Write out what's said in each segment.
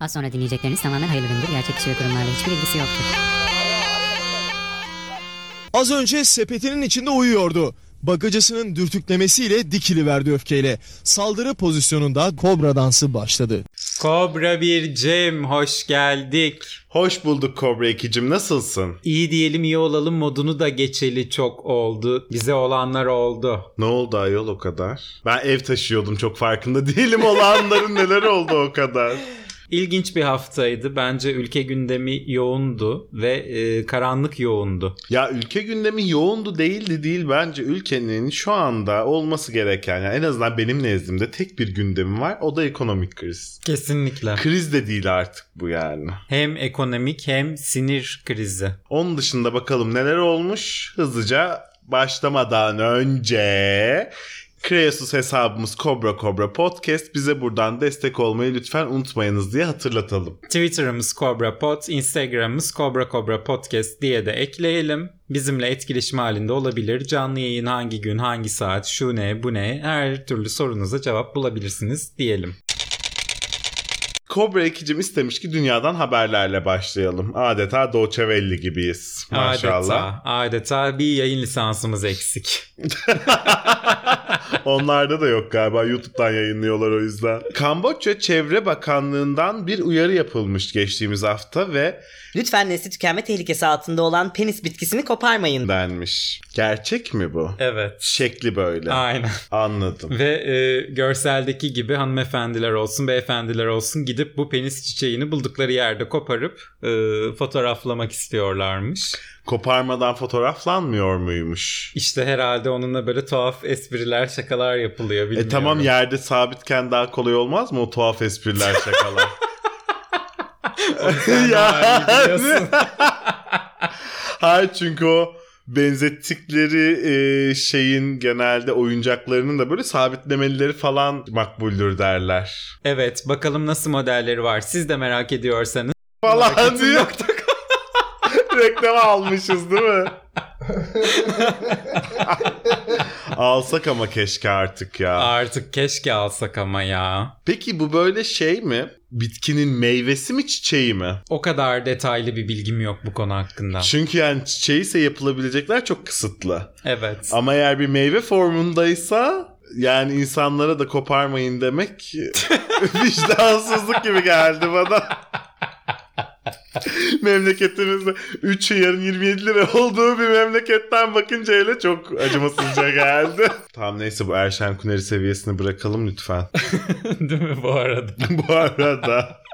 Az sonra dinleyecekleriniz tamamen hayırlı gündür. Gerçek kişi ve kurumlarla hiçbir ilgisi yoktur. Az önce sepetinin içinde uyuyordu. Bagacısının dürtüklemesiyle dikili verdi öfkeyle. Saldırı pozisyonunda kobra dansı başladı. Kobra bir Cem hoş geldik. Hoş bulduk Kobra 2'cim nasılsın? İyi diyelim iyi olalım modunu da geçeli çok oldu. Bize olanlar oldu. Ne oldu ayol o kadar? Ben ev taşıyordum çok farkında değilim olanların neler oldu o kadar. İlginç bir haftaydı. Bence ülke gündemi yoğundu ve e, karanlık yoğundu. Ya ülke gündemi yoğundu değildi değil bence ülkenin şu anda olması gereken yani en azından benim nezdimde tek bir gündemi var o da ekonomik kriz. Kesinlikle. Kriz de değil artık bu yani. Hem ekonomik hem sinir krizi. Onun dışında bakalım neler olmuş hızlıca başlamadan önce Kreasus hesabımız Cobra Cobra Podcast. Bize buradan destek olmayı lütfen unutmayınız diye hatırlatalım. Twitter'ımız Cobra Pod, Instagram'ımız Cobra Cobra Podcast diye de ekleyelim. Bizimle etkileşim halinde olabilir. Canlı yayın hangi gün, hangi saat, şu ne, bu ne her türlü sorunuza cevap bulabilirsiniz diyelim. Cobra ekicim istemiş ki dünyadan haberlerle başlayalım. Adeta Welle gibiyiz. Maşallah. Adeta, adeta bir yayın lisansımız eksik. Onlarda da yok galiba. YouTube'dan yayınlıyorlar o yüzden. Kamboçya Çevre Bakanlığı'ndan bir uyarı yapılmış geçtiğimiz hafta ve Lütfen nesli tükenme tehlikesi altında olan penis bitkisini koparmayın. denmiş. Gerçek mi bu? Evet. Şekli böyle. Aynen. Anladım. Ve e, görseldeki gibi hanımefendiler olsun, beyefendiler olsun gidip bu penis çiçeğini buldukları yerde koparıp e, fotoğraflamak istiyorlarmış. Koparmadan fotoğraflanmıyor muymuş? İşte herhalde onunla böyle tuhaf espriler, şakalar yapılıyor bilmiyorum. E tamam yerde sabitken daha kolay olmaz mı o tuhaf espriler şakalar? Biliyorsun. Hayır çünkü o benzettikleri e, şeyin genelde oyuncaklarının da böyle sabitlemeleri falan makbuldür derler. evet bakalım nasıl modelleri var. Siz de merak ediyorsanız. Falan diyor. Reklam almışız değil mi? Alsak ama keşke artık ya. Artık keşke alsak ama ya. Peki bu böyle şey mi? Bitkinin meyvesi mi çiçeği mi? O kadar detaylı bir bilgim yok bu konu hakkında. Çünkü yani çiçeği ise yapılabilecekler çok kısıtlı. Evet. Ama eğer bir meyve formundaysa yani insanlara da koparmayın demek vicdansızlık gibi geldi bana. Memleketimizde 3 yarın 27 lira olduğu bir memleketten bakınca hele çok acımasızca geldi. tamam neyse bu Erşen Kuneri seviyesini bırakalım lütfen. Değil mi bu arada? bu arada.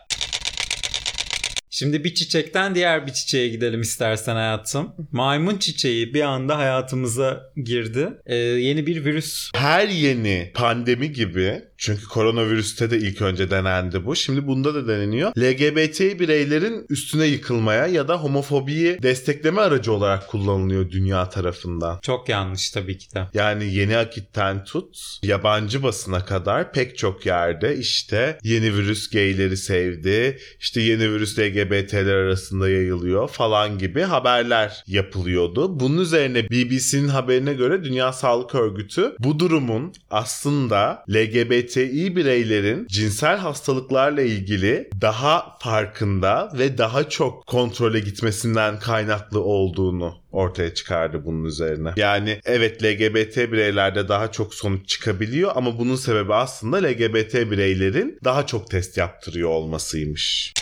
Şimdi bir çiçekten diğer bir çiçeğe gidelim istersen hayatım. Maymun çiçeği bir anda hayatımıza girdi. Ee, yeni bir virüs. Her yeni pandemi gibi çünkü koronavirüste de ilk önce denendi bu. Şimdi bunda da deneniyor. LGBT bireylerin üstüne yıkılmaya ya da homofobiyi destekleme aracı olarak kullanılıyor dünya tarafından. Çok yanlış tabii ki de. Yani yeni akitten tut yabancı basına kadar pek çok yerde işte yeni virüs gayleri sevdi, işte yeni virüs LGBT'ler arasında yayılıyor falan gibi haberler yapılıyordu. Bunun üzerine BBC'nin haberine göre Dünya Sağlık Örgütü bu durumun aslında LGBTİ bireylerin cinsel hastalıklarla ilgili daha farkında ve daha çok kontrole gitmesinden kaynaklı olduğunu ortaya çıkardı bunun üzerine. Yani evet LGBT bireylerde daha çok sonuç çıkabiliyor ama bunun sebebi aslında LGBT bireylerin daha çok test yaptırıyor olmasıymış.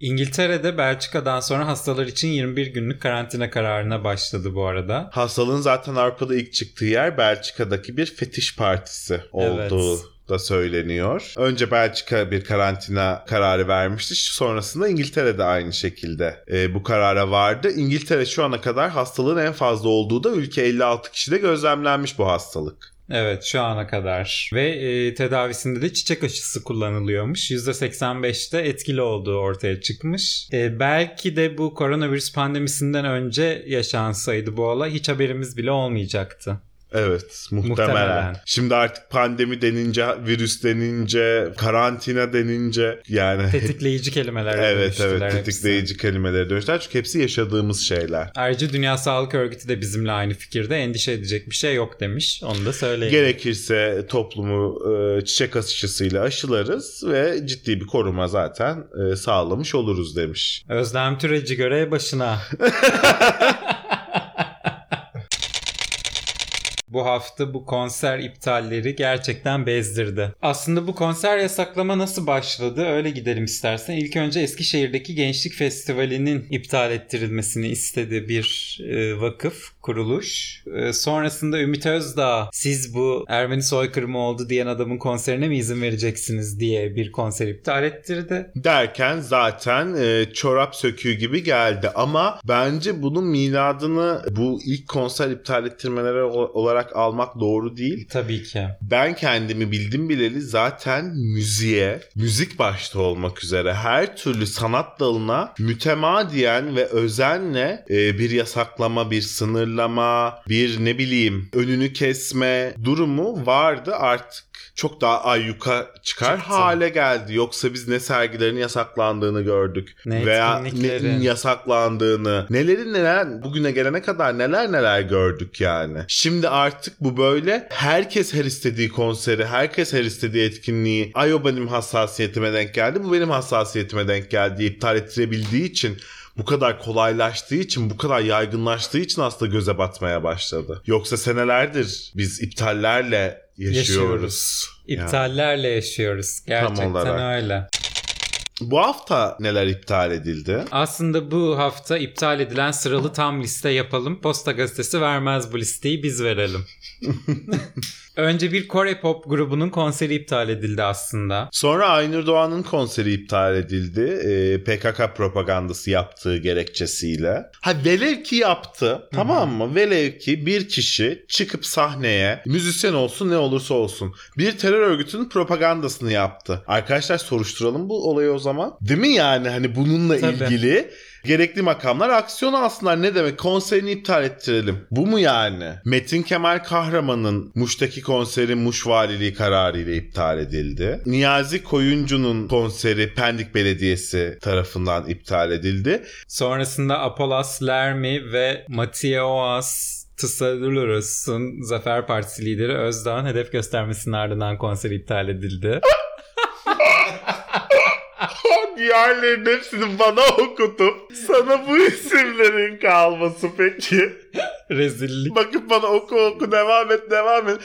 İngiltere'de Belçika'dan sonra hastalar için 21 günlük karantina kararına başladı bu arada. Hastalığın zaten Avrupa'da ilk çıktığı yer Belçika'daki bir fetiş partisi olduğu Evet. da söyleniyor. Önce Belçika bir karantina kararı vermişti. Sonrasında İngiltere de aynı şekilde e, bu karara vardı. İngiltere şu ana kadar hastalığın en fazla olduğu da ülke 56 kişide gözlemlenmiş bu hastalık. Evet şu ana kadar. Ve e, tedavisinde de çiçek aşısı kullanılıyormuş. %85'te etkili olduğu ortaya çıkmış. E, belki de bu koronavirüs pandemisinden önce yaşansaydı bu olay hiç haberimiz bile olmayacaktı. Evet muhtemelen. Muhtemelen. Şimdi artık pandemi denince, virüs denince, karantina denince yani Tetikleyici kelimeler evet dönüştüler evet hepsi. tetikleyici kelimelere dönüşler çünkü hepsi yaşadığımız şeyler. Ayrıca Dünya Sağlık Örgütü de bizimle aynı fikirde endişe edecek bir şey yok demiş. Onu da söyleyeyim. Gerekirse toplumu e, çiçek aşısıyla aşılarız ve ciddi bir koruma zaten e, sağlamış oluruz demiş. Özlem Türeci görev başına. Bu hafta bu konser iptalleri gerçekten bezdirdi. Aslında bu konser yasaklama nasıl başladı? Öyle gidelim istersen. İlk önce Eskişehir'deki Gençlik Festivali'nin iptal ettirilmesini istedi bir e, vakıf, kuruluş. E, sonrasında Ümit Özdağ siz bu Ermeni soykırımı oldu diyen adamın konserine mi izin vereceksiniz diye bir konser iptal ettirdi. Derken zaten e, çorap söküğü gibi geldi ama bence bunun miladını bu ilk konser iptal ettirmeleri olarak almak doğru değil. Tabii ki. Ben kendimi bildim bileli zaten müziğe, müzik başta olmak üzere her türlü sanat dalına mütemadiyen ve özenle e, bir yasaklama, bir sınırlama, bir ne bileyim önünü kesme durumu vardı artık çok daha ayyuka çıkar Çıktı. hale geldi. Yoksa biz ne sergilerin yasaklandığını gördük Ne veya etkinliklerin. ne yasaklandığını, nelerin neler bugüne gelene kadar neler neler gördük yani. Şimdi artık bu böyle herkes her istediği konseri, herkes her istediği etkinliği ay o benim hassasiyetime denk geldi, bu benim hassasiyetime denk geldi iptal ettirebildiği için bu kadar kolaylaştığı için, bu kadar yaygınlaştığı için aslında göze batmaya başladı. Yoksa senelerdir biz iptallerle yaşıyoruz. Yaşıyoruz. Yani. İptallerle yaşıyoruz. Gerçekten öyle. Bu hafta neler iptal edildi? Aslında bu hafta iptal edilen sıralı tam liste yapalım. Posta gazetesi vermez bu listeyi biz verelim. Önce bir Kore pop grubunun konseri iptal edildi aslında. Sonra Aynur Doğan'ın konseri iptal edildi. Ee, PKK propagandası yaptığı gerekçesiyle. Ha velev ki yaptı. Tamam mı? Velev ki bir kişi çıkıp sahneye müzisyen olsun ne olursa olsun bir terör örgütünün propagandasını yaptı. Arkadaşlar soruşturalım bu olayı o zaman. Değil mi yani hani bununla Tabii. ilgili Gerekli makamlar aksiyon alsınlar. Ne demek? Konserini iptal ettirelim. Bu mu yani? Metin Kemal Kahraman'ın Muş'taki konseri Muş Valiliği kararıyla iptal edildi. Niyazi Koyuncu'nun konseri Pendik Belediyesi tarafından iptal edildi. Sonrasında Apolas Lermi ve Matioas Tsadulurus'un Zafer Partisi lideri Özdağ'ın hedef göstermesinin ardından konseri iptal edildi. Diğerlerinin hepsini bana okutup sana bu isimlerin kalması peki. Rezillik. Bakıp bana oku oku devam et devam et.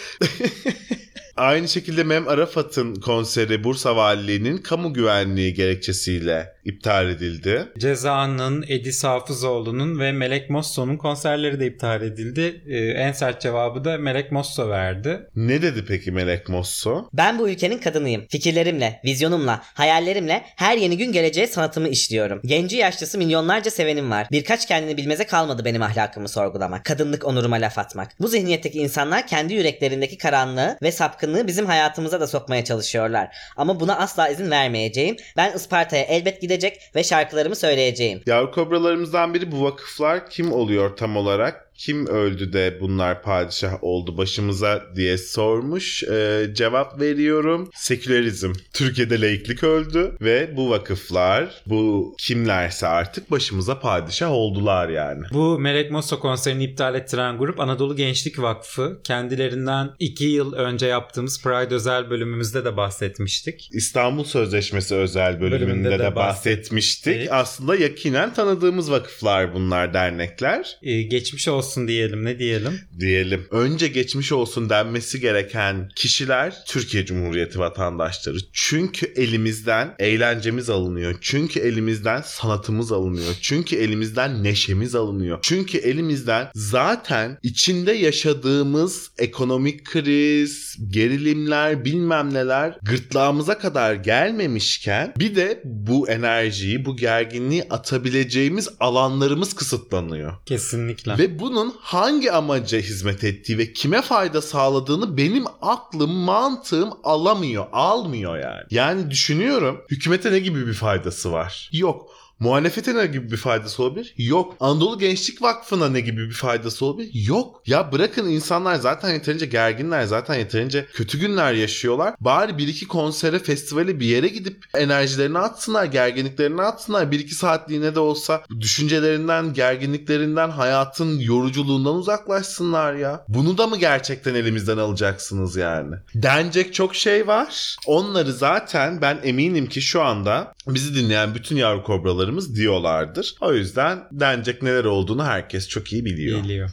Aynı şekilde Mem Arafat'ın konseri Bursa Valiliği'nin kamu güvenliği gerekçesiyle iptal edildi. Ceza'nın, Edis Hafızoğlu'nun ve Melek Mosso'nun konserleri de iptal edildi. Ee, en sert cevabı da Melek Mosso verdi. Ne dedi peki Melek Mosso? Ben bu ülkenin kadınıyım. Fikirlerimle, vizyonumla, hayallerimle her yeni gün geleceğe sanatımı işliyorum. Genci yaşlısı milyonlarca sevenim var. Birkaç kendini bilmeze kalmadı benim ahlakımı sorgulamak. Kadınlık onuruma laf atmak. Bu zihniyetteki insanlar kendi yüreklerindeki karanlığı ve sapkınlığı bizim hayatımıza da sokmaya çalışıyorlar. Ama buna asla izin vermeyeceğim. Ben Isparta'ya elbet gidecek ve şarkılarımı söyleyeceğim. Yavru kobralarımızdan biri bu vakıflar kim oluyor tam olarak? Kim öldü de bunlar padişah oldu başımıza diye sormuş. Ee, cevap veriyorum. Sekülerizm. Türkiye'de laiklik öldü ve bu vakıflar, bu kimlerse artık başımıza padişah oldular yani. Bu Melek Mosso konserini iptal ettiren grup Anadolu Gençlik Vakfı. Kendilerinden 2 yıl önce yaptığımız Pride özel bölümümüzde de bahsetmiştik. İstanbul Sözleşmesi özel bölümünde, Bölümünde de de bahsetmiştik. bahsettik. Aslında yakinen tanıdığımız vakıflar bunlar, dernekler. Ee, geçmiş olsun diyelim ne diyelim. diyelim. Önce geçmiş olsun denmesi gereken kişiler Türkiye Cumhuriyeti vatandaşları. Çünkü elimizden eğlencemiz alınıyor. Çünkü elimizden sanatımız alınıyor. Çünkü elimizden neşemiz alınıyor. Çünkü elimizden zaten içinde yaşadığımız ekonomik kriz, gerilimler, bilmem neler gırtlağımıza kadar gelmemişken bir de bu enerjiyi, bu gerginliği atabileceğimiz alanlarımız kısıtlanıyor. Kesinlikle. Ve bunun hangi amaca hizmet ettiği ve kime fayda sağladığını benim aklım, mantığım alamıyor, almıyor yani. Yani düşünüyorum hükümete ne gibi bir faydası var? Yok. Muhalefete ne gibi bir faydası olabilir? Yok. Anadolu Gençlik Vakfı'na ne gibi bir faydası olabilir? Yok. Ya bırakın insanlar zaten yeterince gerginler, zaten yeterince kötü günler yaşıyorlar. Bari bir iki konsere, festivale bir yere gidip enerjilerini atsınlar, gerginliklerini atsınlar. Bir iki saatliğine de olsa düşüncelerinden, gerginliklerinden, hayatın yoruculuğundan uzaklaşsınlar ya. Bunu da mı gerçekten elimizden alacaksınız yani? Denecek çok şey var. Onları zaten ben eminim ki şu anda bizi dinleyen bütün yavru kobralarımız diyorlardır. O yüzden denecek neler olduğunu herkes çok iyi biliyor. Geliyor.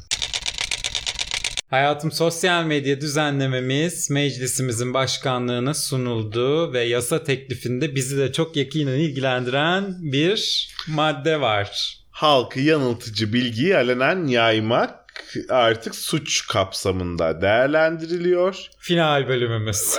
Hayatım sosyal medya düzenlememiz meclisimizin başkanlığına sunuldu ve yasa teklifinde bizi de çok yakinen ilgilendiren bir madde var. Halkı yanıltıcı bilgiyi alenen yaymak artık suç kapsamında değerlendiriliyor. Final bölümümüz.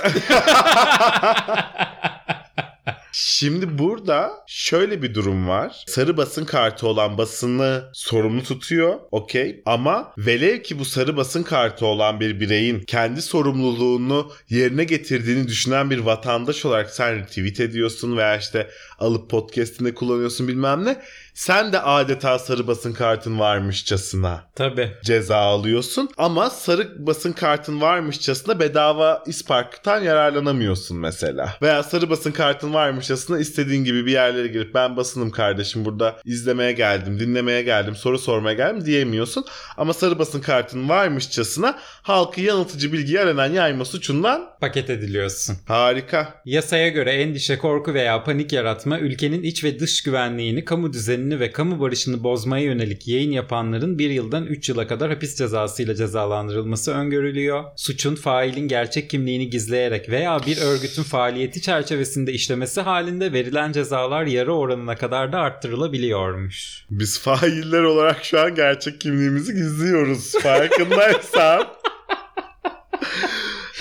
Şimdi burada şöyle bir durum var. Sarı basın kartı olan basını sorumlu tutuyor. Okey. Ama velev ki bu sarı basın kartı olan bir bireyin kendi sorumluluğunu yerine getirdiğini düşünen bir vatandaş olarak sen retweet ediyorsun veya işte alıp podcastinde kullanıyorsun bilmem ne. Sen de adeta sarı basın kartın varmışçasına Tabii. ceza alıyorsun ama sarı basın kartın varmışçasına bedava isparktan yararlanamıyorsun mesela. Veya sarı basın kartın varmışçasına istediğin gibi bir yerlere girip ben basınım kardeşim burada izlemeye geldim, dinlemeye geldim, soru sormaya geldim diyemiyorsun. Ama sarı basın kartın varmışçasına halkı yanıltıcı bilgiyi alenen yayma suçundan Paket ediliyorsun. harika. Yasaya göre endişe, korku veya panik yaratma ülkenin iç ve dış güvenliğini, kamu düzenini ve kamu barışını bozmaya yönelik yayın yapanların bir yıldan 3 yıla kadar hapis cezasıyla cezalandırılması öngörülüyor. Suçun failin gerçek kimliğini gizleyerek veya bir örgütün faaliyeti çerçevesinde işlemesi halinde verilen cezalar yarı oranına kadar da arttırılabiliyormuş. Biz failler olarak şu an gerçek kimliğimizi gizliyoruz farkındaysan.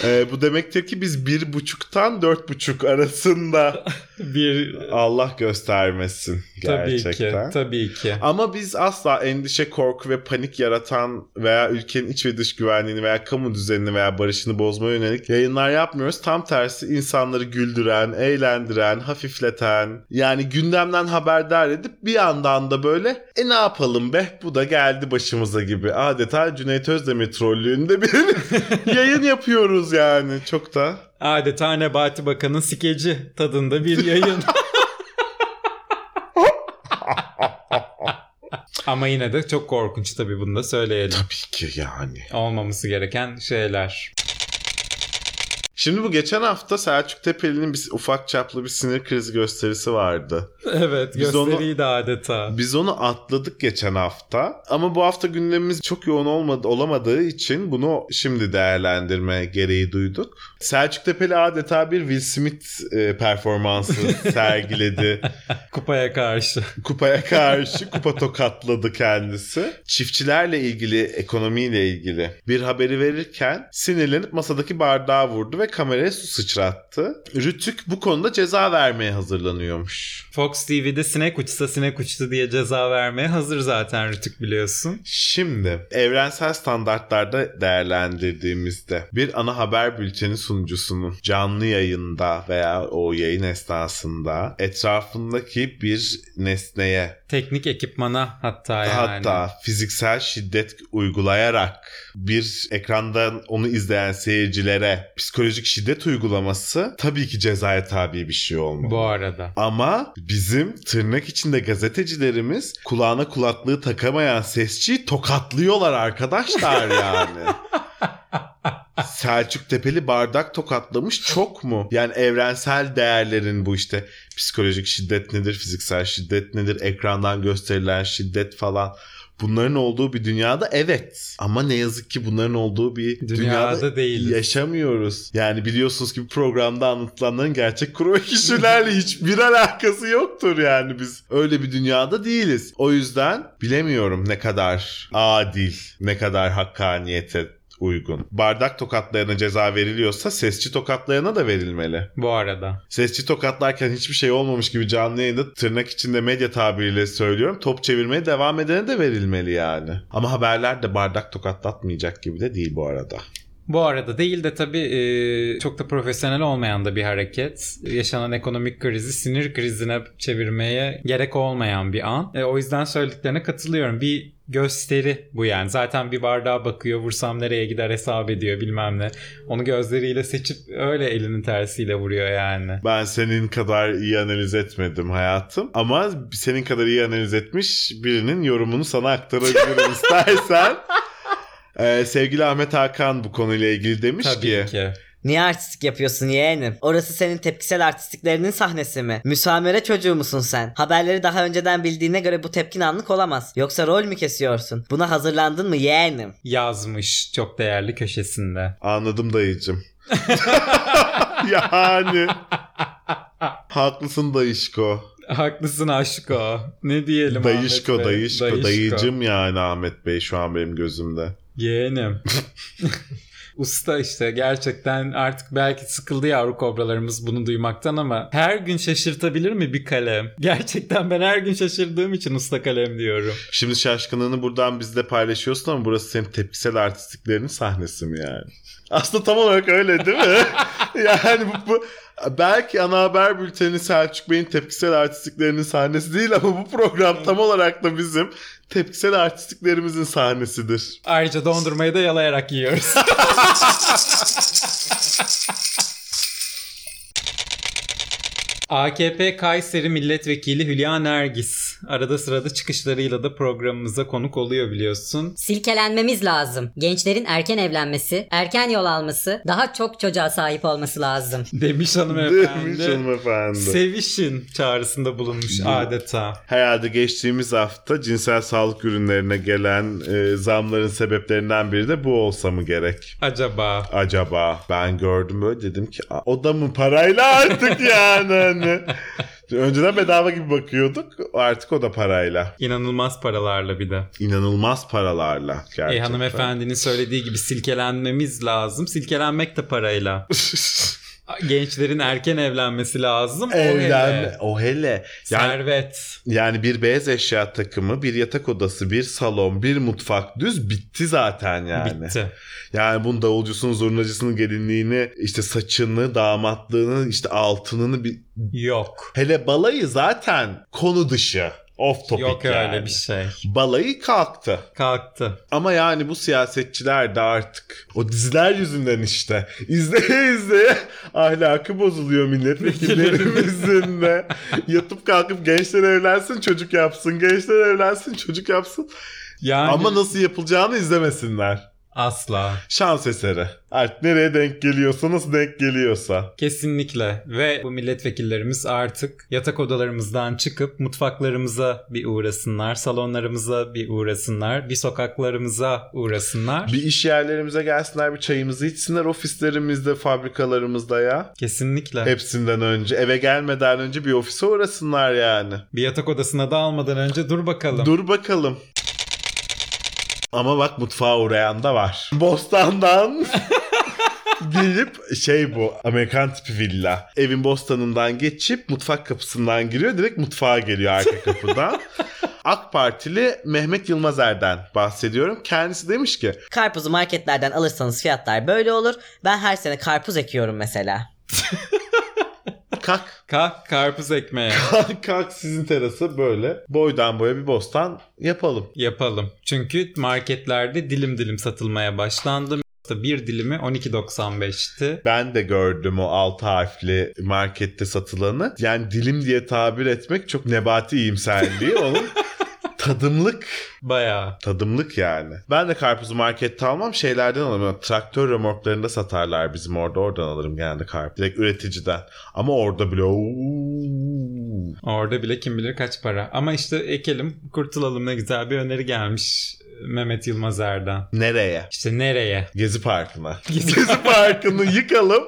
Ee, bu demektir ki biz bir buçuktan dört buçuk arasında Bir Allah göstermesin tabii ki, gerçekten. tabii ki. Ama biz asla endişe, korku ve panik yaratan veya ülkenin iç ve dış güvenliğini veya kamu düzenini veya barışını bozmaya yönelik yayınlar yapmıyoruz. Tam tersi insanları güldüren, eğlendiren, hafifleten yani gündemden haberdar edip bir yandan da böyle e ne yapalım be bu da geldi başımıza gibi adeta Cüneyt Özdemir trollüğünde bir yayın yapıyoruz yani çok da Adeta Nebati Bakan'ın skeci tadında bir yayın. Ama yine de çok korkunç tabii bunu da söyleyelim. tabii ki yani. Olmaması gereken şeyler. Şimdi bu geçen hafta Selçuk Tepeli'nin bir ufak çaplı bir sinir krizi gösterisi vardı. Evet Biz onu- gösteriydi adeta. Biz onu atladık geçen hafta. Ama bu hafta gündemimiz çok yoğun olmadı, olamadığı için bunu şimdi değerlendirme gereği duyduk. Selçuk Tepeli adeta bir Will Smith e, performansı sergiledi. Kupaya karşı. Kupaya karşı kupa tokatladı kendisi. Çiftçilerle ilgili, ekonomiyle ilgili bir haberi verirken sinirlenip masadaki bardağı vurdu ve kameraya su sıçrattı. Rütük bu konuda ceza vermeye hazırlanıyormuş. Fox TV'de sinek uçsa sinek uçtu diye ceza vermeye hazır zaten Rütük biliyorsun. Şimdi evrensel standartlarda değerlendirdiğimizde bir ana haber bülteni sunucusunun canlı yayında veya o yayın esnasında etrafındaki bir nesneye Teknik ekipmana hatta yani. hatta fiziksel şiddet uygulayarak bir ekrandan onu izleyen seyircilere psikolojik şiddet uygulaması tabii ki cezaya tabi bir şey olmalı. Bu arada. Ama bizim tırnak içinde gazetecilerimiz kulağına kulaklığı takamayan sesçiyi tokatlıyorlar arkadaşlar yani. Selçuk Tepeli bardak tokatlamış çok mu? Yani evrensel değerlerin bu işte psikolojik şiddet nedir, fiziksel şiddet nedir, ekrandan gösterilen şiddet falan. Bunların olduğu bir dünyada evet. Ama ne yazık ki bunların olduğu bir Dünyada dünyada, değiliz. yaşamıyoruz. Yani biliyorsunuz ki programda anlatılanların gerçek kuru kişilerle hiçbir alakası yoktur yani biz. Öyle bir dünyada değiliz. O yüzden bilemiyorum ne kadar adil, ne kadar hakkaniyete uygun. Bardak tokatlayana ceza veriliyorsa sesçi tokatlayana da verilmeli. Bu arada. Sesçi tokatlarken hiçbir şey olmamış gibi canlı yayında tırnak içinde medya tabiriyle söylüyorum. Top çevirmeye devam edene de verilmeli yani. Ama haberler de bardak tokatlatmayacak gibi de değil bu arada. Bu arada değil de tabii e, çok da profesyonel olmayan da bir hareket. Yaşanan ekonomik krizi sinir krizine çevirmeye gerek olmayan bir an. E, o yüzden söylediklerine katılıyorum. Bir gösteri bu yani. Zaten bir bardağa bakıyor vursam nereye gider hesap ediyor bilmem ne. Onu gözleriyle seçip öyle elinin tersiyle vuruyor yani. Ben senin kadar iyi analiz etmedim hayatım. Ama senin kadar iyi analiz etmiş birinin yorumunu sana aktarabilirim istersen. Ee, sevgili Ahmet Hakan bu konuyla ilgili demiş Tabii ki, ki. Niye artistik yapıyorsun yeğenim? Orası senin tepkisel artistiklerinin sahnesi mi? Müsamere çocuğu musun sen? Haberleri daha önceden bildiğine göre bu tepkin anlık olamaz. Yoksa rol mü kesiyorsun? Buna hazırlandın mı yeğenim? Yazmış çok değerli köşesinde. Anladım dayıcım. yani. Haklısın dayışko. Haklısın aşko. Ne diyelim Dayışko, Ahmet Bey? dayışko, dayıcım yani Ahmet Bey şu an benim gözümde. Yeğenim. Usta işte gerçekten artık belki sıkıldı yavru kobralarımız bunu duymaktan ama her gün şaşırtabilir mi bir kalem? Gerçekten ben her gün şaşırdığım için usta kalem diyorum. Şimdi şaşkınlığını buradan bizle paylaşıyorsun ama burası senin tepkisel artistliklerinin sahnesi mi yani? Aslında tam olarak öyle değil mi? yani bu, bu belki ana haber bülteni Selçuk Bey'in tepkisel artistliklerinin sahnesi değil ama bu program tam olarak da bizim tepkisel artistliklerimizin sahnesidir. Ayrıca dondurmayı da yalayarak yiyoruz. AKP Kayseri Milletvekili Hülya Nergis arada sırada çıkışlarıyla da programımıza konuk oluyor biliyorsun. Silkelenmemiz lazım. Gençlerin erken evlenmesi, erken yol alması, daha çok çocuğa sahip olması lazım. Demiş hanımefendi. Demiş hanımefendi. Sevişin çağrısında bulunmuş adeta. Herhalde geçtiğimiz hafta cinsel sağlık ürünlerine gelen e, zamların sebeplerinden biri de bu olsa mı gerek? Acaba Acaba ben gördüm böyle dedim ki "Aa, o da mı parayla artık yani hani. Önceden bedava gibi bakıyorduk artık o da parayla. inanılmaz paralarla bir de. İnanılmaz paralarla gerçekten. E hanımefendinin söylediği gibi silkelenmemiz lazım. Silkelenmek de parayla. Gençlerin erken evlenmesi lazım. O Evlenme. hele. O hele. Yani, Servet. yani bir beyaz eşya takımı, bir yatak odası, bir salon, bir mutfak düz bitti zaten yani. Bitti. Yani bunun davulcusunun, zurnacısının gelinliğini, işte saçını, damatlığını, işte altınını bir... Yok. Hele balayı zaten konu dışı. Off topic Yok yani. öyle bir şey. Balayı kalktı. Kalktı. Ama yani bu siyasetçiler de artık o diziler yüzünden işte izleye izleye ahlakı bozuluyor milletvekillerimizin de. Yatıp kalkıp gençler evlensin çocuk yapsın, gençler evlensin çocuk yapsın. Yani Ama nasıl yapılacağını izlemesinler. Asla. Şans eseri. Artık nereye denk geliyorsa, nasıl denk geliyorsa. Kesinlikle ve bu milletvekillerimiz artık yatak odalarımızdan çıkıp mutfaklarımıza bir uğrasınlar, salonlarımıza bir uğrasınlar, bir sokaklarımıza uğrasınlar. Bir iş yerlerimize gelsinler, bir çayımızı içsinler ofislerimizde, fabrikalarımızda ya. Kesinlikle. Hepsinden önce. Eve gelmeden önce bir ofise uğrasınlar yani. Bir yatak odasına da almadan önce dur bakalım. Dur bakalım. Ama bak mutfağa uğrayan da var. Bostan'dan gelip şey bu Amerikan tipi villa. Evin bostanından geçip mutfak kapısından giriyor. Direkt mutfağa geliyor arka kapıdan. AK Partili Mehmet Yılmazer'den bahsediyorum. Kendisi demiş ki Karpuzu marketlerden alırsanız fiyatlar böyle olur. Ben her sene karpuz ekiyorum mesela. kalk Kalk karpuz ekmeğe kalk kalk sizin terası böyle boydan boya bir bostan yapalım. yapalım. Çünkü marketlerde dilim dilim satılmaya başlandı. Bir dilimi 12.95'ti. Ben de gördüm o altı harfli markette satılanı. Yani dilim diye tabir etmek çok nebati iyimserliği. Onun tadımlık Bayağı. tadımlık yani. Ben de karpuzu markette almam şeylerden alırım. Traktör remorklarında satarlar bizim orada. Oradan alırım genelde karpuz. Direkt üreticiden. Ama orada bile ooo. Orada bile kim bilir kaç para. Ama işte ekelim kurtulalım ne güzel bir öneri gelmiş Mehmet Yılmazer'den. Nereye? İşte nereye? Gezi Parkı'na. Gezi- Gezi Parkı'nı yıkalım.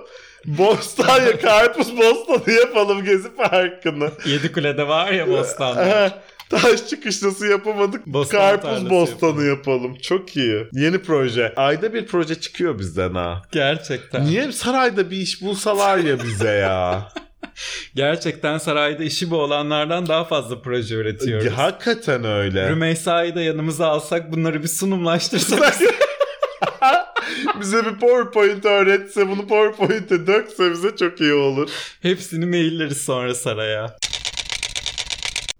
Bostan ya karpuz bostanı yapalım Gezi Parkı'nı. Yedikule'de var ya Bostan'da. Taş çıkışlası yapamadık. Bostan Karpuz bostanı yapalım. yapalım. Çok iyi. Yeni proje. Ayda bir proje çıkıyor bizden ha. Gerçekten. Niye sarayda bir iş bulsalar ya bize ya? Gerçekten sarayda işi bu olanlardan daha fazla proje üretiyoruz. Ya, Hakikaten öyle. Rümeysa'yı da yanımıza alsak bunları bir sunumlaştırsak. bize bir PowerPoint öğretse bunu PowerPoint'e dökse bize çok iyi olur. Hepsini mailleriz sonra Saray'a.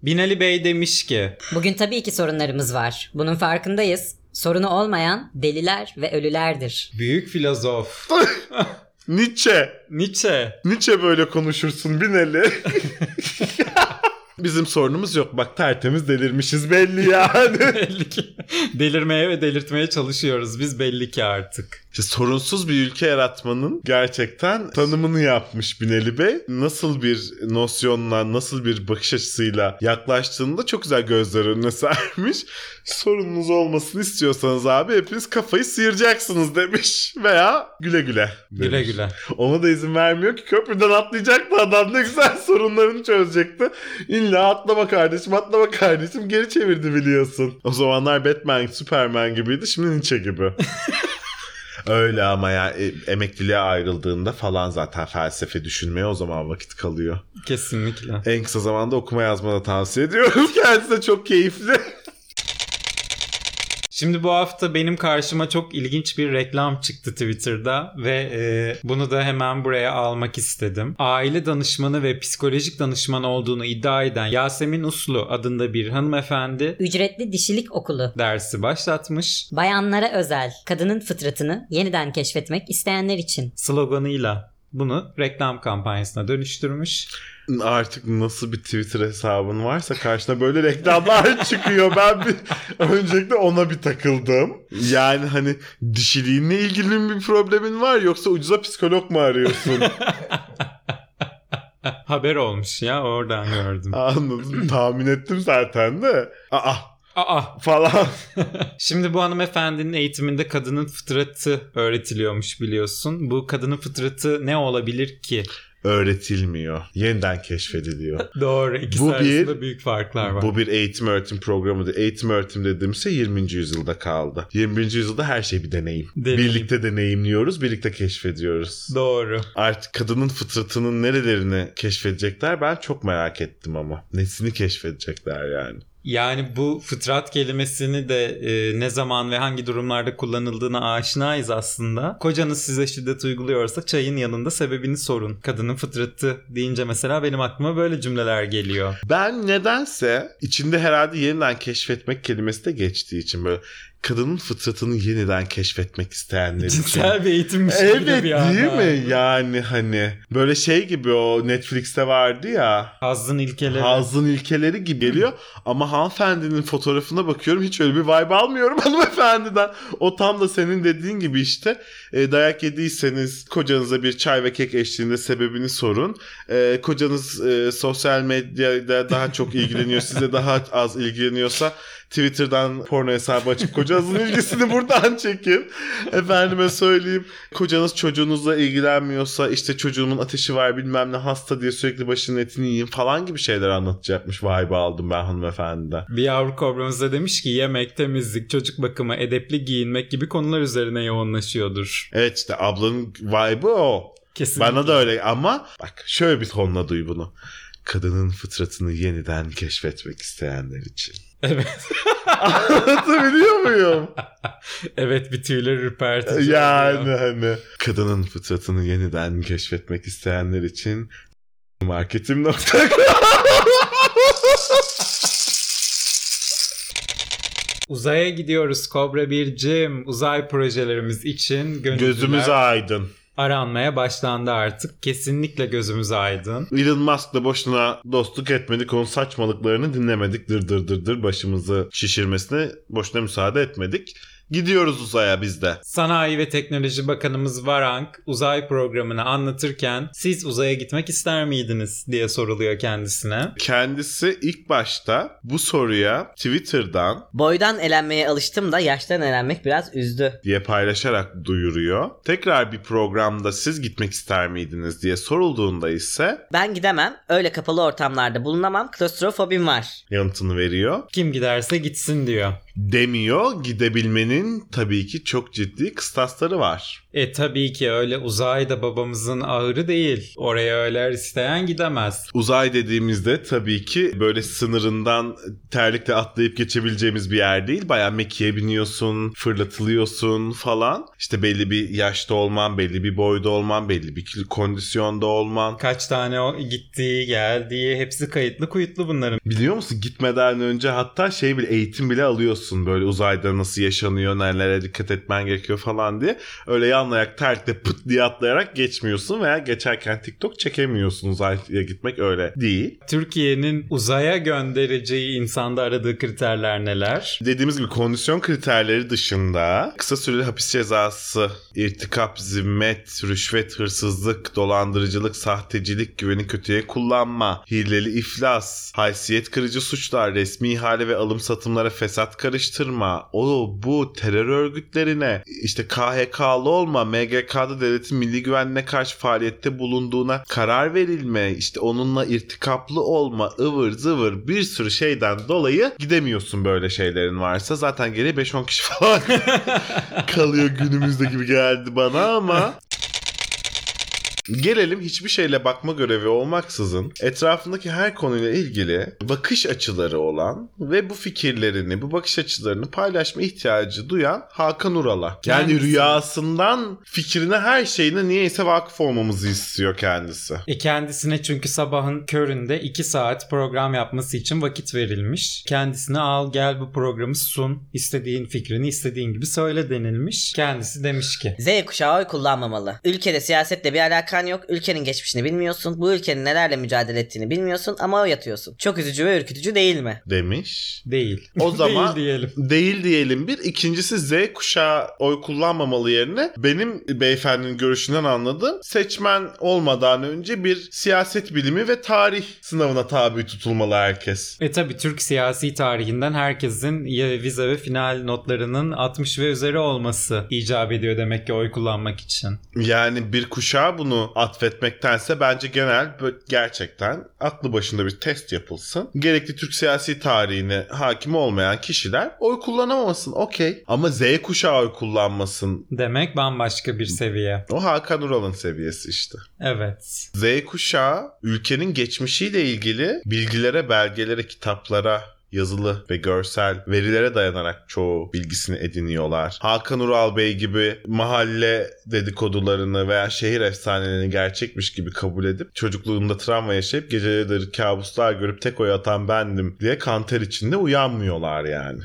Binali Bey demiş ki Bugün tabii ki sorunlarımız var. Bunun farkındayız. Sorunu olmayan deliler ve ölülerdir. büyük filozof Nietzsche. Nietzsche Nietzsche böyle konuşursun Binali. Bizim sorunumuz yok. Bak tertemiz delirmişiz belli yani. belli ki delirmeye ve delirtmeye çalışıyoruz biz belli ki artık. İşte sorunsuz bir ülke yaratmanın gerçekten tanımını yapmış Binali Bey. Nasıl bir nosyonla, nasıl bir bakış açısıyla yaklaştığını da çok güzel gözler önüne sermiş. Sorununuz olmasını istiyorsanız abi hepiniz kafayı sıyıracaksınız demiş. Veya güle güle demiş. Güle güle. Ona da izin vermiyor ki köprüden atlayacaktı adam ne güzel sorunlarını çözecekti. İlla atlama kardeşim atlama kardeşim geri çevirdi biliyorsun. O zamanlar Batman, Superman gibiydi şimdi Nietzsche gibi. Öyle ama ya e, emekliliğe ayrıldığında falan zaten felsefe düşünmeye o zaman vakit kalıyor. Kesinlikle. En kısa zamanda okuma yazma da tavsiye ediyorum. Kendisi de çok keyifli. Şimdi bu hafta benim karşıma çok ilginç bir reklam çıktı Twitter'da ve e, bunu da hemen buraya almak istedim. Aile danışmanı ve psikolojik danışman olduğunu iddia eden Yasemin Uslu adında bir hanımefendi Ücretli dişilik okulu. dersi başlatmış Bayanlara özel, kadının fıtratını yeniden keşfetmek isteyenler için. sloganıyla bunu reklam kampanyasına dönüştürmüş. Artık nasıl bir Twitter hesabın varsa karşına böyle reklamlar çıkıyor. Ben bir öncelikle ona bir takıldım. Yani hani dişiliğinle ilgili mi bir problemin var yoksa ucuza psikolog mu arıyorsun? Haber olmuş ya oradan gördüm. Anladım. Tahmin ettim zaten de. Aa Aa falan. Şimdi bu hanımefendinin eğitiminde kadının fıtratı öğretiliyormuş biliyorsun. Bu kadının fıtratı ne olabilir ki? Öğretilmiyor. Yeniden keşfediliyor. Doğru. İkisi Bu bir- arasında büyük farklar var. Bu bir eğitim öğretim programı değil. Eğitim öğretim dediğimse 20. yüzyılda kaldı. 20. yüzyılda her şey bir deneyim. Deneyim. Birlikte deneyimliyoruz, birlikte keşfediyoruz. Doğru. Artık kadının fıtratının nerelerini keşfedecekler ben çok merak ettim ama. Nesini keşfedecekler yani. Yani bu fıtrat kelimesini de e, ne zaman ve hangi durumlarda kullanıldığına aşinayız aslında. Kocanız size şiddet uyguluyorsa çayın yanında sebebini sorun. Kadının fıtratı deyince mesela benim aklıma böyle cümleler geliyor. Ben nedense içinde herhalde yeniden keşfetmek kelimesi de geçtiği için böyle kadının fıtratını yeniden keşfetmek isteyenler için. Cinsel bir eğitimmiş gibi Evet bir anda. değil mi? Yani hani böyle şey gibi o Netflix'te vardı ya. Hazzın ilkeleri. Hazın ilkeleri gibi geliyor ama hanımefendinin fotoğrafına bakıyorum hiç öyle bir vibe almıyorum hanımefendiden. O tam da senin dediğin gibi işte e, dayak yediyseniz kocanıza bir çay ve kek eşliğinde sebebini sorun. E, kocanız e, sosyal medyada daha çok ilgileniyor size daha az ilgileniyorsa Twitter'dan porno hesabı açıp kocanızın ilgisini buradan çekin. Efendime söyleyeyim kocanız çocuğunuzla ilgilenmiyorsa işte çocuğumun ateşi var bilmem ne hasta diye sürekli başının etini yiyin falan gibi şeyler anlatacakmış vibe aldım ben hanımefendiden. Bir yavru kobramız da demiş ki yemek, temizlik, çocuk bakımı, edepli giyinmek gibi konular üzerine yoğunlaşıyordur. Evet işte ablanın vibe'ı o. Kesinlikle. Bana da öyle ama bak şöyle bir tonla duy bunu. Kadının fıtratını yeniden keşfetmek isteyenler için. Evet. Anlatabiliyor muyum? evet bir tüyler ürpertici. yani oluyor. hani kadının fıtratını yeniden keşfetmek isteyenler için marketim.com Uzaya gidiyoruz Kobra Bircim. Uzay projelerimiz için gönüllüler Gözümüz aydın. Aranmaya başlandı artık. Kesinlikle gözümüz aydın. Elon Musk'la boşuna dostluk etmedik. Onun saçmalıklarını dinlemedik. Dır dır dır dır başımızı şişirmesine boşuna müsaade etmedik. Gidiyoruz uzaya biz de. Sanayi ve Teknoloji Bakanımız Varank uzay programını anlatırken siz uzaya gitmek ister miydiniz diye soruluyor kendisine. Kendisi ilk başta bu soruya Twitter'dan Boydan elenmeye alıştım da yaştan elenmek biraz üzdü. diye paylaşarak duyuruyor. Tekrar bir programda siz gitmek ister miydiniz diye sorulduğunda ise Ben gidemem. Öyle kapalı ortamlarda bulunamam. Klostrofobim var. yanıtını veriyor. Kim giderse gitsin diyor. Demiyor. Gidebilmenin tabii ki çok ciddi kıstasları var. E tabii ki öyle uzay da babamızın ağrı değil. Oraya öyle isteyen gidemez. Uzay dediğimizde tabii ki böyle sınırından terlikle atlayıp geçebileceğimiz bir yer değil. Bayağı mekiğe biniyorsun, fırlatılıyorsun falan. İşte belli bir yaşta olman, belli bir boyda olman, belli bir kondisyonda olman. Kaç tane o gittiği, geldiği hepsi kayıtlı kuyutlu bunların. Biliyor musun gitmeden önce hatta şey bile eğitim bile alıyorsun böyle uzayda nasıl yaşanıyor, nerelere dikkat etmen gerekiyor falan diye. Öyle yan ayak terlikle pıt diye atlayarak geçmiyorsun veya geçerken TikTok çekemiyorsun uzaya gitmek öyle değil. Türkiye'nin uzaya göndereceği insanda aradığı kriterler neler? Dediğimiz gibi kondisyon kriterleri dışında kısa süreli hapis cezası, irtikap, zimmet, rüşvet, hırsızlık, dolandırıcılık, sahtecilik, güveni kötüye kullanma, hileli iflas, haysiyet kırıcı suçlar, resmi ihale ve alım satımlara fesat karıştırma, o bu terör örgütlerine, işte KHK'lı olma, MGK'da devletin milli güvenliğine karşı faaliyette bulunduğuna karar verilme, işte onunla irtikaplı olma, ıvır zıvır bir sürü şeyden dolayı gidemiyorsun böyle şeylerin varsa. Zaten geri 5-10 kişi falan kalıyor günümüzde gibi geldi bana ama Gelelim hiçbir şeyle bakma görevi olmaksızın etrafındaki her konuyla ilgili bakış açıları olan ve bu fikirlerini, bu bakış açılarını paylaşma ihtiyacı duyan Hakan Ural'a. Yani Kendisi. rüyasından fikrine her şeyine niyeyse vakıf olmamızı istiyor kendisi. E kendisine çünkü sabahın köründe 2 saat program yapması için vakit verilmiş. Kendisine al gel bu programı sun. istediğin fikrini istediğin gibi söyle denilmiş. Kendisi demiş ki Z kuşağı oy kullanmamalı. Ülkede siyasetle bir alakan yok. Ülkenin geçmişini bilmiyorsun. Bu ülkenin nelerle mücadele ettiğini bilmiyorsun ama oy atıyorsun. Çok üzücü ve ürkütücü değil mi? Demiş. değil. O zaman değil diyelim. Değil diyelim bir. İkincisi Z kuşağı oy kullanmamalı yerine benim beyefendinin görüşünden anladığım seçmen olmadan önce bir siyaset bilimi ve tarih sınavına tabi tutulmalı herkes. E tabi Türk siyasi tarihinden herkesin ya vize ve final notlarının 60 ve üzeri olması icap ediyor demek ki oy kullanmak için. Yani bir kuşağa bunu atfetmektense bence genel gerçekten aklı başında bir test yapılsın. Gerekli Türk siyasi tarihine hakim olmayan kişiler oy kullanamamasın okey. Ama Z kuşağı oy kullanmasın. Demek bambaşka bir seviye. O Hakan Ural'ın seviyesi işte. Evet. Z kuşağı ülkenin geçmişiyle ilgili bilgilere, belgelere, kitaplara yazılı ve görsel verilere dayanarak çoğu bilgisini ediniyorlar. Hakan Ural Bey gibi mahalle dedikodularını veya şehir efsanelerini gerçekmiş gibi kabul edip çocukluğunda travma yaşayıp geceleri kabuslar görüp tek oy atan bendim diye kanter içinde uyanmıyorlar yani.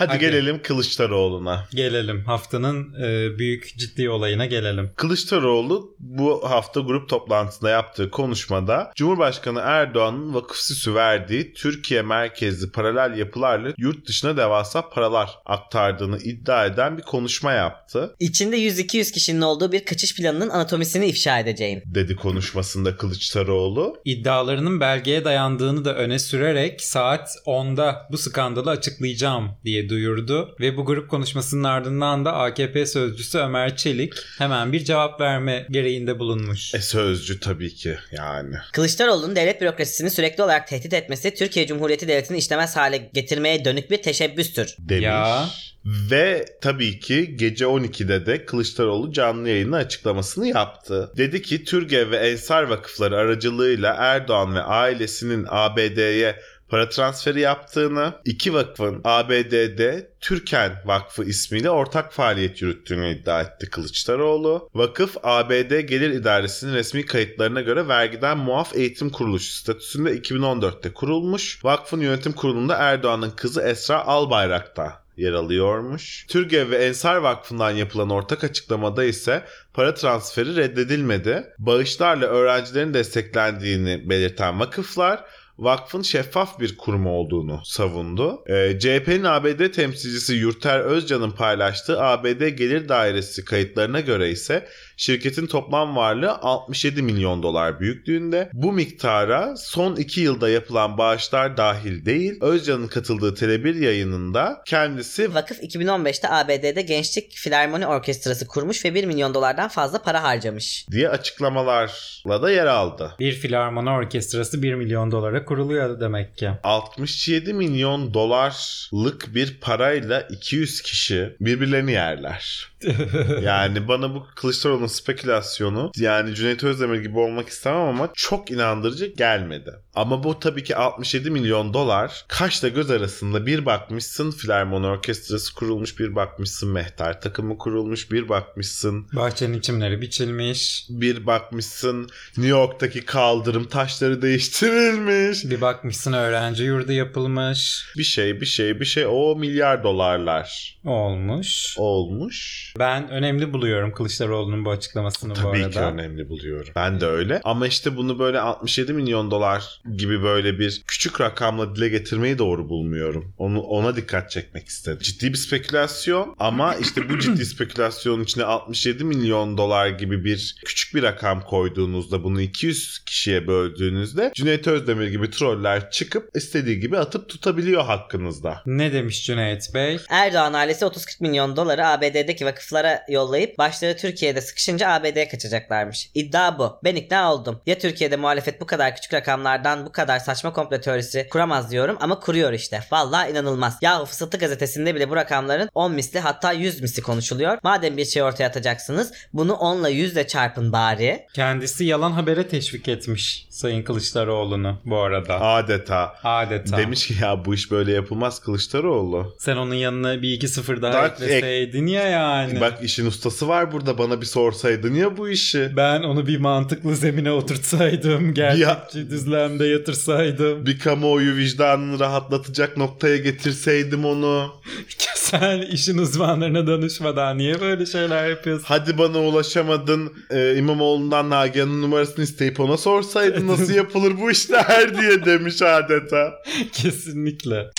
Hadi, Hadi. gelelim Kılıçdaroğlu'na. Gelelim haftanın e, büyük ciddi olayına gelelim. Kılıçdaroğlu bu hafta grup toplantısında yaptığı konuşmada Cumhurbaşkanı Erdoğan'ın vakıf süsü verdiği Türkiye merkezli paralel yapılarla yurt dışına devasa paralar aktardığını iddia eden bir konuşma yaptı. İçinde 100-200 kişinin olduğu bir kaçış planının anatomisini ifşa edeceğim. Dedi konuşmasında Kılıçdaroğlu. İddialarının belgeye dayandığını da öne sürerek saat 10'da bu skandalı açıklayacağım diye duyurdu. Ve bu grup konuşmasının ardından da AKP sözcüsü Ömer Çelik hemen bir cevap verme gereğinde bulunmuş. E sözcü tabii ki yani. Kılıçdaroğlu'nun devlet bürokrasisini sürekli olarak tehdit etmesi Türkiye Cumhuriyeti Devleti'ni işlemez hale getirmeye dönük bir teşebbüstür. Demiş. Ya. Ve tabii ki gece 12'de de Kılıçdaroğlu canlı yayını açıklamasını yaptı. Dedi ki Türgev ve Ensar vakıfları aracılığıyla Erdoğan ve ailesinin ABD'ye para transferi yaptığını, iki vakfın ABD'de Türken Vakfı ismiyle ortak faaliyet yürüttüğünü iddia etti Kılıçdaroğlu. Vakıf ABD Gelir İdaresi'nin resmi kayıtlarına göre vergiden muaf eğitim kuruluşu statüsünde 2014'te kurulmuş. Vakfın yönetim kurulunda Erdoğan'ın kızı Esra Albayrak'ta yer alıyormuş. Türgev ve Ensar Vakfı'ndan yapılan ortak açıklamada ise para transferi reddedilmedi. Bağışlarla öğrencilerin desteklendiğini belirten vakıflar vakfın şeffaf bir kurum olduğunu savundu. Ee, CHP'nin ABD temsilcisi Yurter Özcan'ın paylaştığı ABD Gelir Dairesi kayıtlarına göre ise Şirketin toplam varlığı 67 milyon dolar büyüklüğünde. Bu miktara son 2 yılda yapılan bağışlar dahil değil. Özcan'ın katıldığı Tele1 yayınında kendisi Vakıf 2015'te ABD'de Gençlik Filarmoni Orkestrası kurmuş ve 1 milyon dolardan fazla para harcamış. diye açıklamalarla da yer aldı. Bir filarmoni orkestrası 1 milyon dolara kuruluyor demek ki. 67 milyon dolarlık bir parayla 200 kişi birbirlerini yerler. yani bana bu Kılıçdaroğlu'nun spekülasyonu yani Cüneyt Özdemir gibi olmak istemem ama çok inandırıcı gelmedi. Ama bu tabii ki 67 milyon dolar kaşla göz arasında bir bakmışsın Filarmoni Orkestrası kurulmuş bir bakmışsın Mehter takımı kurulmuş bir bakmışsın Bahçenin çimleri biçilmiş. bir bakmışsın New York'taki kaldırım taşları değiştirilmiş. Bir bakmışsın öğrenci yurdu yapılmış. Bir şey bir şey bir şey o milyar dolarlar Olmuş. olmuş. Ben önemli buluyorum Kılıçdaroğlu'nun bu açıklamasını bu Tabii arada. ki önemli buluyorum. Ben de öyle. Ama işte bunu böyle 67 milyon dolar gibi böyle bir küçük rakamla dile getirmeyi doğru bulmuyorum. Onu ona dikkat çekmek istedim. Ciddi bir spekülasyon ama işte bu ciddi spekülasyonun içine 67 milyon dolar gibi bir küçük bir rakam koyduğunuzda bunu 200 kişiye böldüğünüzde Cüneyt Özdemir gibi troller çıkıp istediği gibi atıp tutabiliyor hakkınızda. Ne demiş Cüneyt Bey? Erdoğan ailesi 30-40 milyon doları ABD'deki vakıflara yollayıp başları Türkiye'de sıkışınca ABD'ye kaçacaklarmış. İddia bu. Ben ikna oldum. Ya Türkiye'de muhalefet bu kadar küçük rakamlardan bu kadar saçma komplo teorisi kuramaz diyorum ama kuruyor işte. Vallahi inanılmaz. Yahu Fısıltı gazetesinde bile bu rakamların 10 misli hatta 100 misli konuşuluyor. Madem bir şey ortaya atacaksınız bunu 10 ile 100 ile çarpın bari. Kendisi yalan habere teşvik etmiş Sayın Kılıçdaroğlu'nu bu arada. Adeta. Adeta. Demiş ki ya bu iş böyle yapılmaz Kılıçdaroğlu. Sen onun yanına bir iki sıfır daha Bak, ekleseydin ya yani. Bak işin ustası var burada bana bir sorsaydın ya bu işi. Ben onu bir mantıklı zemine oturtsaydım. Gerçekçi düzlemde yatırsaydım. Bir kamuoyu vicdanını rahatlatacak noktaya getirseydim onu. Sen işin uzmanlarına danışmadan niye böyle şeyler yapıyorsun? Hadi bana ulaşamadın e, İmamoğlu'ndan Nagihan'ın numarasını isteyip ona sorsaydın nasıl yapılır bu işler diye demiş adeta. Kesinlikle.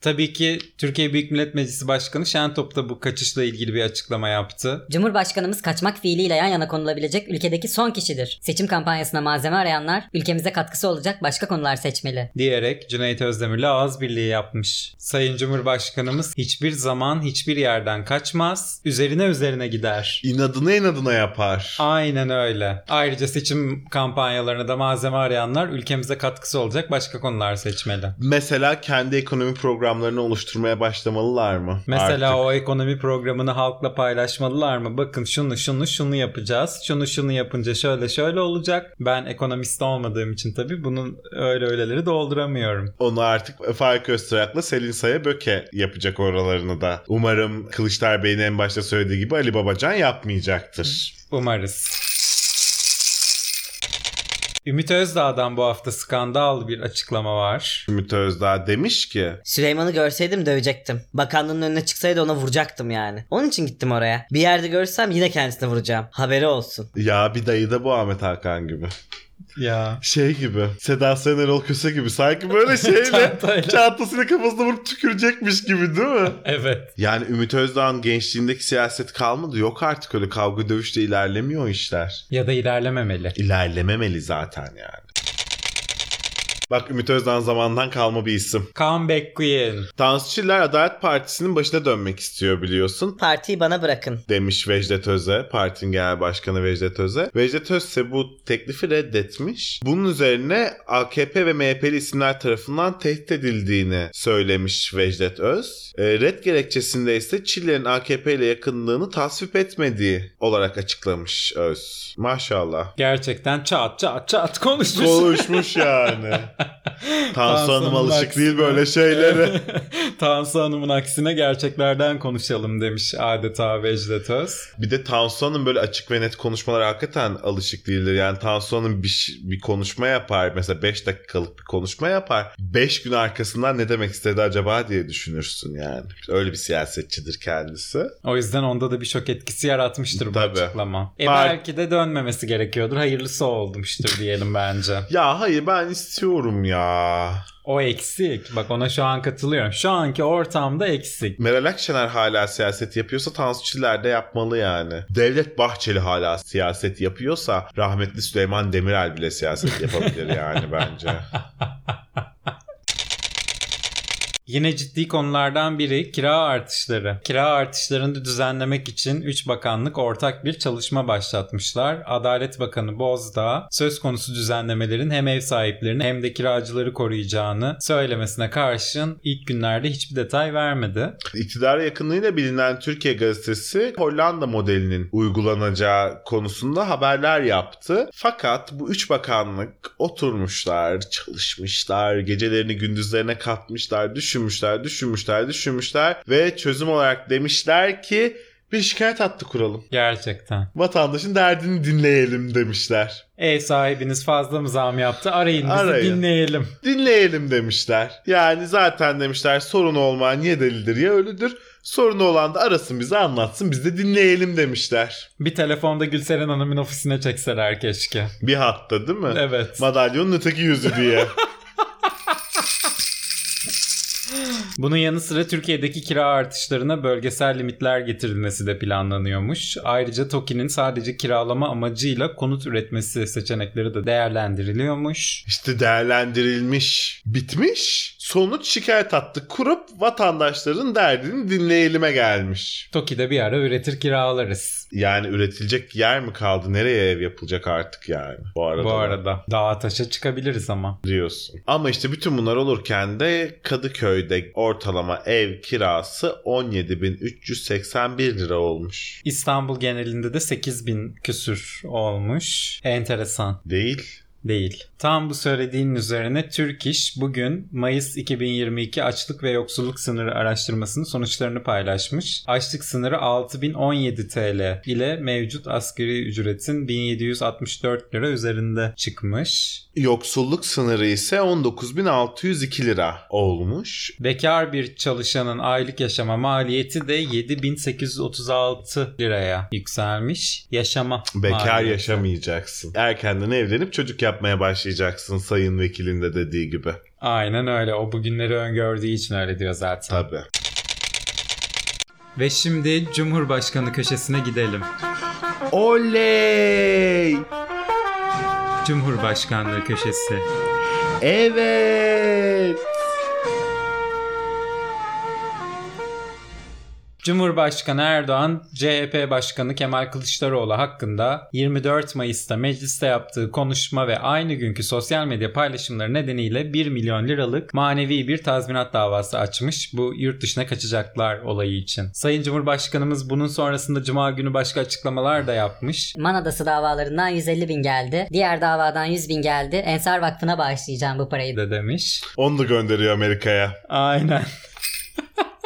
Tabii ki Türkiye Büyük Millet Meclisi Başkanı Şentop da bu kaçışla ilgili bir açıklama yaptı. Cumhurbaşkanımız kaçmak fiiliyle yan yana konulabilecek ülkedeki son kişidir. Seçim kampanyasına malzeme arayanlar ülkemize katkısı olacak başka konular seçmeli. Diyerek Cüneyt Özdemir'le ağız birliği yapmış. Sayın Cumhurbaşkanımız hiçbir zaman hiçbir yerden kaçmaz, üzerine üzerine gider. İnadına inadına yapar. Aynen öyle. Ayrıca seçim kampanyalarına da malzeme arayanlar ülkemize katkısı olacak başka konular seçmeli. Mesela kendi ekonomi programlarını oluşturmaya başlamalılar mı? Mesela Artık. o ekonomi programını halkla paylaşmalılar mı? Bakın şunu şunu şunu yapacağız. Şunu şunu yapınca şöyle şöyle olacak. Ben ekonomist olmadığım için tabii bunun öyle öyleleri dolduramıyorum. Onu artık Faik Öztürk'le Selin Saya Böke yapacak oralarını da. Umarım Kılıçlar Bey'in en başta söylediği gibi Ali Babacan yapmayacaktır. Umarız. Ümit Özdağ'dan bu hafta skandal bir açıklama var. Ümit Özdağ demiş ki Süleyman'ı görseydim dövecektim. Bakanlığın önüne çıksaydı ona vuracaktım yani. Onun için gittim oraya. Bir yerde görürsem yine kendisine vuracağım. Haberi olsun. ya bir dayı da bu Ahmet Hakan gibi. Ya. Şey gibi Seda Sayan Erol Köse gibi sanki böyle şeyle çantasını kafasına vurup tükürecekmiş gibi değil mi? Evet. Yani Ümit Özdağ'ın gençliğindeki siyaset kalmadı. Yok artık öyle kavga dövüşte ilerlemiyor o işler. Ya da ilerlememeli. İlerlememeli zaten yani. Bak Ümit Özdağ zamandan kalma bir isim. Comeback Queen. Tansu Çiller Adalet Partisi'nin başına dönmek istiyor biliyorsun. Partiyi bana bırakın. Demiş Vecdet Öze, partinin genel başkanı Vecdet Öze. Vecdet Öz ise bu teklifi reddetmiş. Bunun üzerine AKP ve MHP'li isimler tarafından tehdit edildiğini söylemiş Vecdet Öz. E, red gerekçesinde ise Çiller'in AKP ile yakınlığını tasvip etmediği olarak açıklamış Öz. Maşallah. Gerçekten çat çat çat konuşmuş. Konuşmuş yani. Tansu Hanım alışık aksine. değil böyle şeylere. Tansu Hanım'ın aksine gerçeklerden konuşalım demiş adeta Vecdet Öz. Bir de Tansu Hanım böyle açık ve net konuşmalar hakikaten alışık değildir. Yani Tansu Hanım bir, bir konuşma yapar. Mesela 5 dakikalık bir konuşma yapar. 5 gün arkasından ne demek istedi acaba diye düşünürsün yani. Öyle bir siyasetçidir kendisi. O yüzden onda da bir şok etkisi yaratmıştır bu Tabii. açıklama. E Var- belki de dönmemesi gerekiyordur. Hayırlısı olmuştur diyelim bence. Ya hayır ben istiyorum bilmiyorum ya. O eksik. Bak ona şu an katılıyorum. Şu anki ortamda eksik. Meral Akşener hala siyaset yapıyorsa Tansu Çiller de yapmalı yani. Devlet Bahçeli hala siyaset yapıyorsa rahmetli Süleyman Demirel bile siyaset yapabilir yani bence. Yine ciddi konulardan biri kira artışları. Kira artışlarını düzenlemek için 3 bakanlık ortak bir çalışma başlatmışlar. Adalet Bakanı Bozdağ söz konusu düzenlemelerin hem ev sahiplerini hem de kiracıları koruyacağını söylemesine karşın ilk günlerde hiçbir detay vermedi. İktidara yakınlığıyla bilinen Türkiye Gazetesi Hollanda modelinin uygulanacağı konusunda haberler yaptı. Fakat bu üç bakanlık oturmuşlar, çalışmışlar, gecelerini gündüzlerine katmışlar, düşünmüşler, düşünmüşler, düşünmüşler ve çözüm olarak demişler ki bir şikayet hattı kuralım. Gerçekten. Vatandaşın derdini dinleyelim demişler. Ev sahibiniz fazla mı zam yaptı? Arayın bizi Arayın. dinleyelim. Dinleyelim demişler. Yani zaten demişler sorun olmayan ya delidir ya ölüdür. Sorunu olan da arasın bize anlatsın biz de dinleyelim demişler. Bir telefonda Gülseren Hanım'ın ofisine çekseler keşke. Bir hatta değil mi? Evet. Madalyonun öteki yüzü diye. Bunun yanı sıra Türkiye'deki kira artışlarına bölgesel limitler getirilmesi de planlanıyormuş. Ayrıca TOKİ'nin sadece kiralama amacıyla konut üretmesi seçenekleri de değerlendiriliyormuş. İşte değerlendirilmiş, bitmiş. Sonuç şikayet hattı kurup vatandaşların derdini dinleyelim'e gelmiş. TOKİ'de bir ara üretir kiralarız. Yani üretilecek yer mi kaldı? Nereye ev yapılacak artık yani? Bu arada. Bu da arada dağa taşa çıkabiliriz ama. diyorsun. Ama işte bütün bunlar olurken de Kadıköy'de ortalama ev kirası 17.381 lira olmuş. İstanbul genelinde de 8000 küsür olmuş. Enteresan. Değil. Değil. Tam bu söylediğin üzerine Türk İş bugün Mayıs 2022 açlık ve yoksulluk sınırı araştırmasının sonuçlarını paylaşmış. Açlık sınırı 6017 TL ile mevcut asgari ücretin 1764 lira üzerinde çıkmış. Yoksulluk sınırı ise 19.602 lira olmuş. Bekar bir çalışanın aylık yaşama maliyeti de 7836 liraya yükselmiş. Yaşama Bekar maliyeti. yaşamayacaksın. Erkenden evlenip çocuk yapmaya başlayacaksın sayın vekilin de dediği gibi. Aynen öyle. O bugünleri öngördüğü için öyle diyor zaten. Tabii. Ve şimdi Cumhurbaşkanı köşesine gidelim. Oley! Cumhurbaşkanlığı köşesi. Evet! Cumhurbaşkanı Erdoğan, CHP Başkanı Kemal Kılıçdaroğlu hakkında 24 Mayıs'ta mecliste yaptığı konuşma ve aynı günkü sosyal medya paylaşımları nedeniyle 1 milyon liralık manevi bir tazminat davası açmış bu yurt dışına kaçacaklar olayı için. Sayın Cumhurbaşkanımız bunun sonrasında Cuma günü başka açıklamalar da yapmış. Man Adası davalarından 150 bin geldi. Diğer davadan 100 bin geldi. Ensar Vakfı'na bağışlayacağım bu parayı. de demiş. Onu da gönderiyor Amerika'ya. Aynen.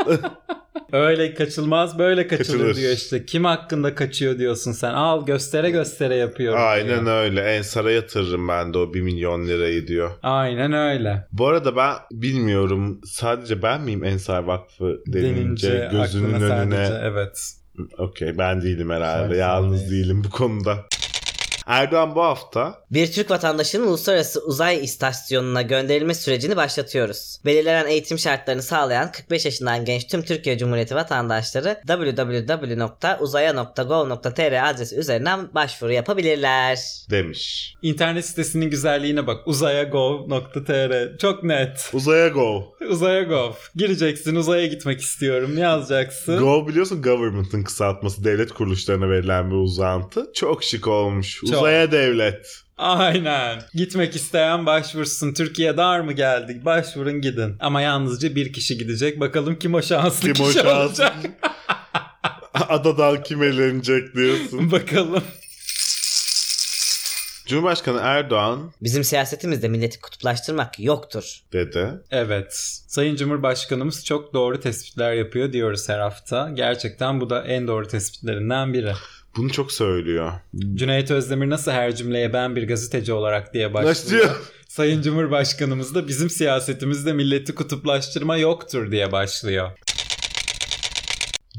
Öyle kaçılmaz böyle kaçılır, Kaçılır. diyor işte. Kim hakkında kaçıyor diyorsun sen. Al göstere göstere yapıyorum. Aynen diyor. öyle. Ensar'a yatırırım ben de o 1 milyon lirayı diyor. Aynen öyle. Bu arada ben bilmiyorum sadece ben miyim Ensar Vakfı denince, Denince gözünün önüne. sadece evet. Okey ben değilim herhalde. Sen- Yalnız değilim bu konuda. Erdoğan bu hafta Bir Türk vatandaşının uluslararası uzay istasyonuna gönderilme sürecini başlatıyoruz. Belirlenen eğitim şartlarını sağlayan 45 yaşından genç tüm Türkiye Cumhuriyeti vatandaşları www.uzaya.gov.tr adresi üzerinden başvuru yapabilirler. demiş. İnternet sitesinin güzelliğine bak. uzayagov.tr Çok net. Uzaya go. Uzaya gov. Gireceksin uzaya gitmek istiyorum yazacaksın. Go biliyorsun government'ın kısaltması devlet kuruluşlarına verilen bir uzantı. Çok şık olmuş. Çok. Uzaya devlet. Aynen. Gitmek isteyen başvursun. Türkiye dar mı geldik? Başvurun gidin. Ama yalnızca bir kişi gidecek. Bakalım kim o şanslı Kim o kişi şanslı? olacak. Adadan kim elenecek diyorsun. Bakalım. Cumhurbaşkanı Erdoğan Bizim siyasetimizde milleti kutuplaştırmak yoktur. dedi. Evet. Sayın Cumhurbaşkanımız çok doğru tespitler yapıyor diyoruz her hafta. Gerçekten bu da en doğru tespitlerinden biri. Bunu çok söylüyor. Cüneyt Özdemir nasıl her cümleye ben bir gazeteci olarak diye başlıyor. Başlıyor. Sayın Cumhurbaşkanımız da bizim siyasetimizde milleti kutuplaştırma yoktur diye başlıyor.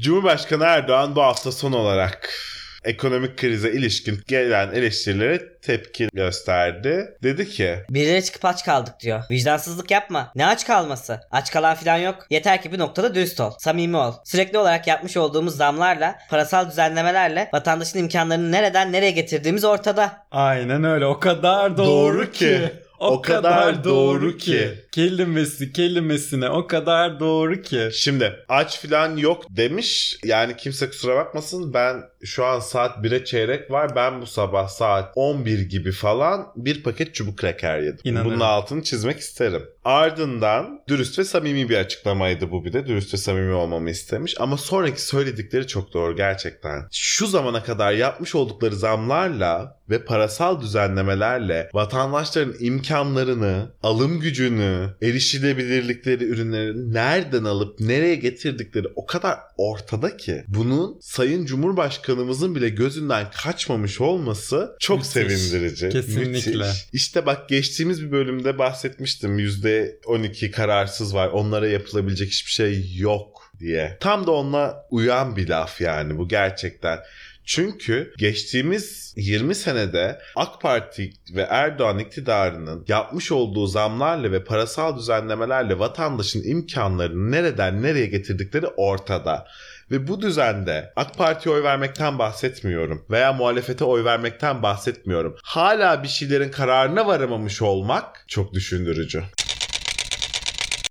Cumhurbaşkanı Erdoğan bu hafta son olarak ekonomik krize ilişkin gelen eleştirilere tepki gösterdi. Dedi ki Birileri çıkıp aç kaldık diyor. Vicdansızlık yapma. Ne aç kalması? Aç kalan filan yok. Yeter ki bir noktada dürüst ol. Samimi ol. Sürekli olarak yapmış olduğumuz zamlarla, parasal düzenlemelerle vatandaşın imkanlarını nereden nereye getirdiğimiz ortada. Aynen öyle. O kadar doğru, Doğru ki. ki. O, kadar, doğru ki. ki. Kelimesi kelimesine o kadar doğru ki. Şimdi aç filan yok demiş. Yani kimse kusura bakmasın ben şu an saat 1'e çeyrek var. Ben bu sabah saat 11 gibi falan bir paket çubuk kraker yedim. İnanırım. Bunun altını çizmek isterim. Ardından dürüst ve samimi bir açıklamaydı bu bir de. Dürüst ve samimi olmamı istemiş. Ama sonraki söyledikleri çok doğru gerçekten. Şu zamana kadar yapmış oldukları zamlarla ve parasal düzenlemelerle vatandaşların imkanlarını, alım gücünü, erişilebilirlikleri ürünleri nereden alıp nereye getirdikleri o kadar ortada ki bunun Sayın Cumhurbaşkanımızın bile gözünden kaçmamış olması çok Müthiş. sevindirici. Kesinlikle. Müthiş. İşte bak geçtiğimiz bir bölümde bahsetmiştim. %12 kararsız var. Onlara yapılabilecek hiçbir şey yok diye. Tam da onunla uyan bir laf yani bu gerçekten. Çünkü geçtiğimiz 20 senede AK Parti ve Erdoğan iktidarının yapmış olduğu zamlarla ve parasal düzenlemelerle vatandaşın imkanlarını nereden nereye getirdikleri ortada. Ve bu düzende AK Parti'ye oy vermekten bahsetmiyorum veya muhalefete oy vermekten bahsetmiyorum. Hala bir şeylerin kararına varamamış olmak çok düşündürücü.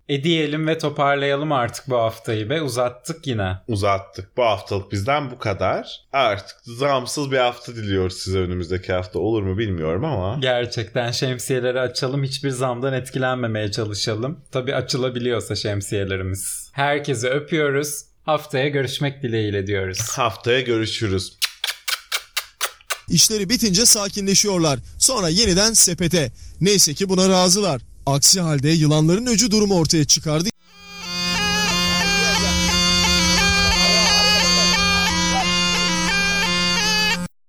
E diyelim ve toparlayalım artık bu haftayı be. Uzattık yine. Uzattık. Bu haftalık bizden bu kadar. Artık zamsız bir hafta diliyoruz size önümüzdeki hafta. Olur mu bilmiyorum ama. Gerçekten şemsiyeleri açalım. Hiçbir zamdan etkilenmemeye çalışalım. Tabii açılabiliyorsa şemsiyelerimiz. Herkese öpüyoruz. Haftaya görüşmek dileğiyle diyoruz. Haftaya görüşürüz. İşleri bitince sakinleşiyorlar. Sonra yeniden sepete. Neyse ki buna razılar. Aksi halde yılanların öcü durumu ortaya çıkardı.